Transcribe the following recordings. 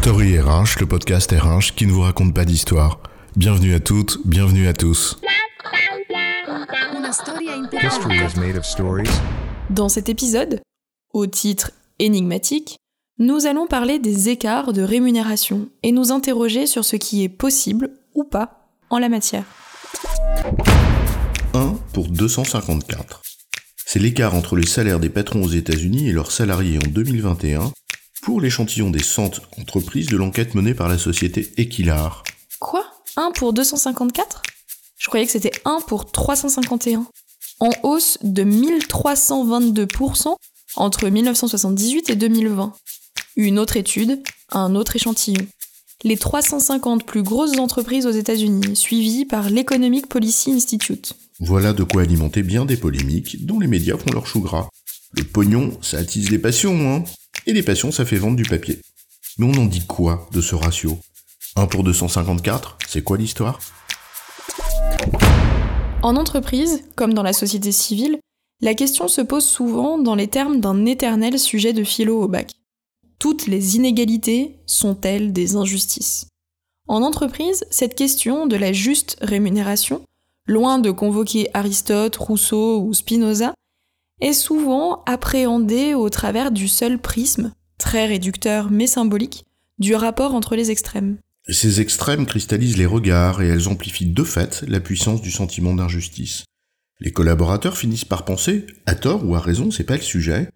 Story RH, le podcast RH qui ne vous raconte pas d'histoire. Bienvenue à toutes, bienvenue à tous. Dans cet épisode, au titre énigmatique, nous allons parler des écarts de rémunération et nous interroger sur ce qui est possible ou pas en la matière. 1 pour 254. C'est l'écart entre les salaires des patrons aux États-Unis et leurs salariés en 2021 pour l'échantillon des 100 entreprises de l'enquête menée par la société Equilar. Quoi? 1 pour 254 Je croyais que c'était 1 pour 351. En hausse de 1322% entre 1978 et 2020. Une autre étude, un autre échantillon. Les 350 plus grosses entreprises aux États-Unis, suivies par l'Economic Policy Institute. Voilà de quoi alimenter bien des polémiques dont les médias font leur chou gras. Le pognon, ça attise les passions, hein Et les passions, ça fait vendre du papier. Mais on en dit quoi de ce ratio? 1 pour 254, c'est quoi l'histoire? En entreprise, comme dans la société civile, la question se pose souvent dans les termes d'un éternel sujet de philo au bac. Toutes les inégalités sont-elles des injustices? En entreprise, cette question de la juste rémunération, loin de convoquer Aristote, Rousseau ou Spinoza, est souvent appréhendée au travers du seul prisme, très réducteur mais symbolique, du rapport entre les extrêmes. Ces extrêmes cristallisent les regards et elles amplifient de fait la puissance du sentiment d'injustice. Les collaborateurs finissent par penser, à tort ou à raison, c'est pas le sujet,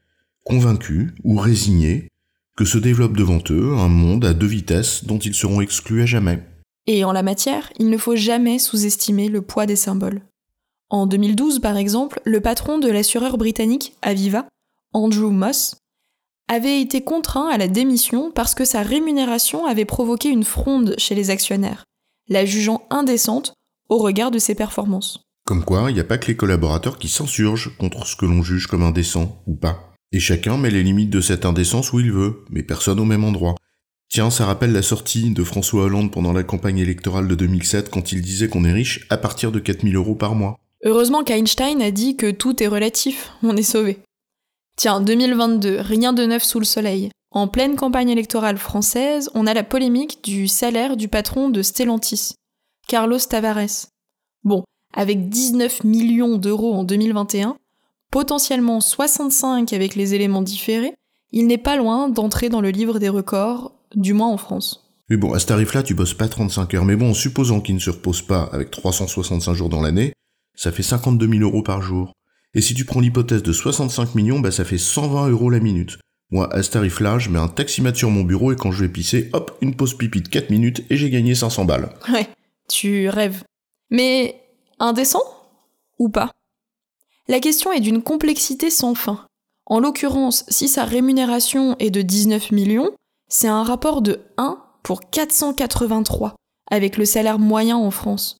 convaincus ou résignés, que se développe devant eux un monde à deux vitesses dont ils seront exclus à jamais. Et en la matière, il ne faut jamais sous-estimer le poids des symboles. En 2012, par exemple, le patron de l'assureur britannique Aviva, Andrew Moss, avait été contraint à la démission parce que sa rémunération avait provoqué une fronde chez les actionnaires, la jugeant indécente au regard de ses performances. Comme quoi, il n'y a pas que les collaborateurs qui s'insurgent contre ce que l'on juge comme indécent ou pas. Et chacun met les limites de cette indécence où il veut, mais personne au même endroit. Tiens, ça rappelle la sortie de François Hollande pendant la campagne électorale de 2007 quand il disait qu'on est riche à partir de 4000 euros par mois. Heureusement qu'Einstein a dit que tout est relatif, on est sauvé. Tiens, 2022, rien de neuf sous le soleil. En pleine campagne électorale française, on a la polémique du salaire du patron de Stellantis, Carlos Tavares. Bon, avec 19 millions d'euros en 2021, potentiellement 65 avec les éléments différés, il n'est pas loin d'entrer dans le livre des records, du moins en France. Mais bon, à ce tarif-là, tu bosses pas 35 heures. Mais bon, en supposant qu'il ne se repose pas avec 365 jours dans l'année, ça fait 52 000 euros par jour. Et si tu prends l'hypothèse de 65 millions, bah ça fait 120 euros la minute. Moi, à ce tarif-là, je mets un taximat sur mon bureau et quand je vais pisser, hop, une pause pipi de 4 minutes et j'ai gagné 500 balles. Ouais, tu rêves. Mais indécent Ou pas? La question est d'une complexité sans fin. En l'occurrence, si sa rémunération est de 19 millions, c'est un rapport de 1 pour 483, avec le salaire moyen en France.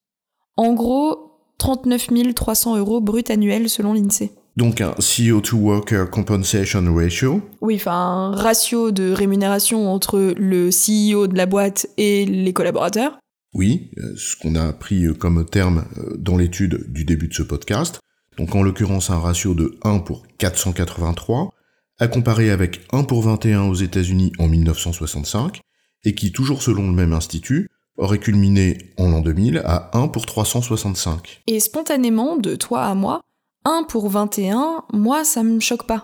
En gros, 39 300 euros brut annuels selon l'INSEE. Donc un CO2 Worker Compensation Ratio. Oui, enfin un ratio de rémunération entre le CEO de la boîte et les collaborateurs. Oui, euh, ce qu'on a pris euh, comme terme euh, dans l'étude du début de ce podcast. Donc en l'occurrence un ratio de 1 pour 483, à comparer avec 1 pour 21 aux États-Unis en 1965, et qui, toujours selon le même institut, aurait culminé en l'an 2000 à 1 pour 365. Et spontanément, de toi à moi, 1 pour 21, moi ça me choque pas.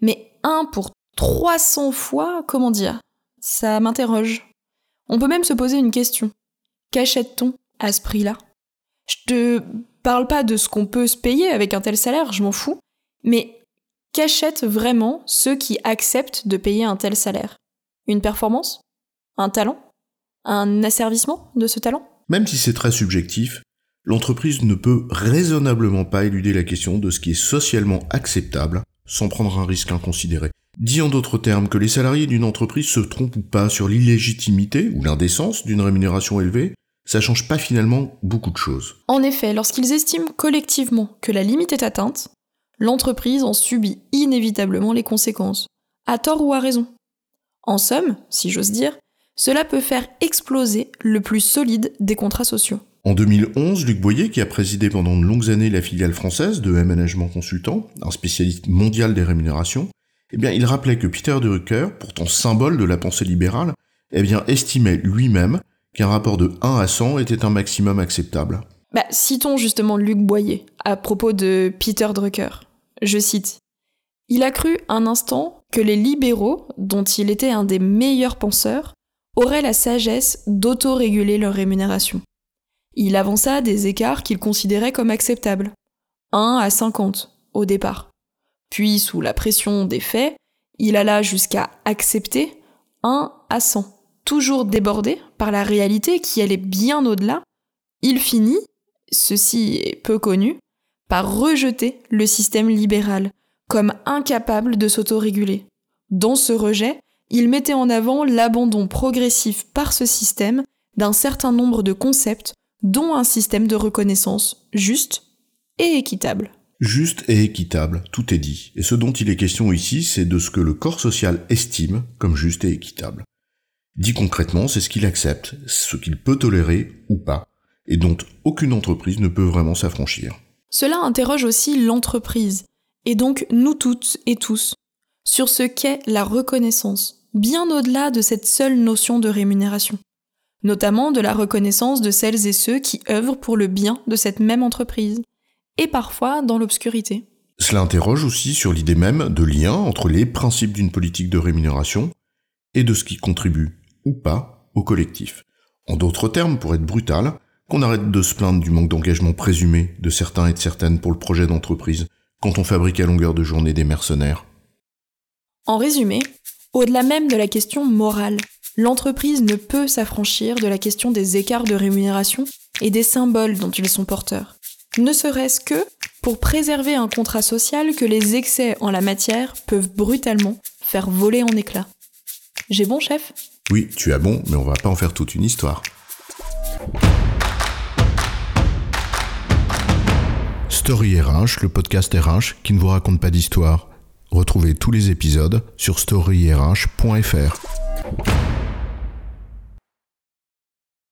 Mais 1 pour 300 fois, comment dire? Ça m'interroge. On peut même se poser une question. Qu'achète-t-on à ce prix-là? Je te parle pas de ce qu'on peut se payer avec un tel salaire, je m'en fous, mais qu'achètent vraiment ceux qui acceptent de payer un tel salaire? Une performance? Un talent? Un asservissement de ce talent? Même si c'est très subjectif, l'entreprise ne peut raisonnablement pas éluder la question de ce qui est socialement acceptable sans prendre un risque inconsidéré. Dit en d'autres termes que les salariés d'une entreprise se trompent ou pas sur l'illégitimité ou l'indécence d'une rémunération élevée, ça change pas finalement beaucoup de choses. En effet, lorsqu'ils estiment collectivement que la limite est atteinte, l'entreprise en subit inévitablement les conséquences, à tort ou à raison. En somme, si j'ose dire, cela peut faire exploser le plus solide des contrats sociaux. En 2011, Luc Boyer, qui a présidé pendant de longues années la filiale française de M-Management Consultant, un spécialiste mondial des rémunérations, eh bien, il rappelait que Peter Drucker, pourtant symbole de la pensée libérale, eh bien, estimait lui-même qu'un rapport de 1 à 100 était un maximum acceptable. Bah, citons justement Luc Boyer à propos de Peter Drucker. Je cite Il a cru un instant que les libéraux, dont il était un des meilleurs penseurs, auraient la sagesse d'autoréguler leur rémunération. Il avança des écarts qu'il considérait comme acceptables. 1 à 50 au départ. Puis, sous la pression des faits, il alla jusqu'à accepter 1 à 100. Toujours débordé par la réalité qui allait bien au-delà, il finit, ceci est peu connu, par rejeter le système libéral comme incapable de s'autoréguler. Dans ce rejet, il mettait en avant l'abandon progressif par ce système d'un certain nombre de concepts, dont un système de reconnaissance juste et équitable. Juste et équitable, tout est dit. Et ce dont il est question ici, c'est de ce que le corps social estime comme juste et équitable. Dit concrètement, c'est ce qu'il accepte, ce qu'il peut tolérer ou pas, et dont aucune entreprise ne peut vraiment s'affranchir. Cela interroge aussi l'entreprise, et donc nous toutes et tous, sur ce qu'est la reconnaissance, bien au-delà de cette seule notion de rémunération, notamment de la reconnaissance de celles et ceux qui œuvrent pour le bien de cette même entreprise, et parfois dans l'obscurité. Cela interroge aussi sur l'idée même de lien entre les principes d'une politique de rémunération et de ce qui contribue ou pas au collectif. En d'autres termes, pour être brutal, qu'on arrête de se plaindre du manque d'engagement présumé de certains et de certaines pour le projet d'entreprise quand on fabrique à longueur de journée des mercenaires. En résumé, au-delà même de la question morale, l'entreprise ne peut s'affranchir de la question des écarts de rémunération et des symboles dont ils sont porteurs. Ne serait-ce que pour préserver un contrat social que les excès en la matière peuvent brutalement faire voler en éclats. J'ai bon, chef? Oui, tu as bon, mais on va pas en faire toute une histoire. Story RH, le podcast RH qui ne vous raconte pas d'histoire. Retrouvez tous les épisodes sur storyrh.fr.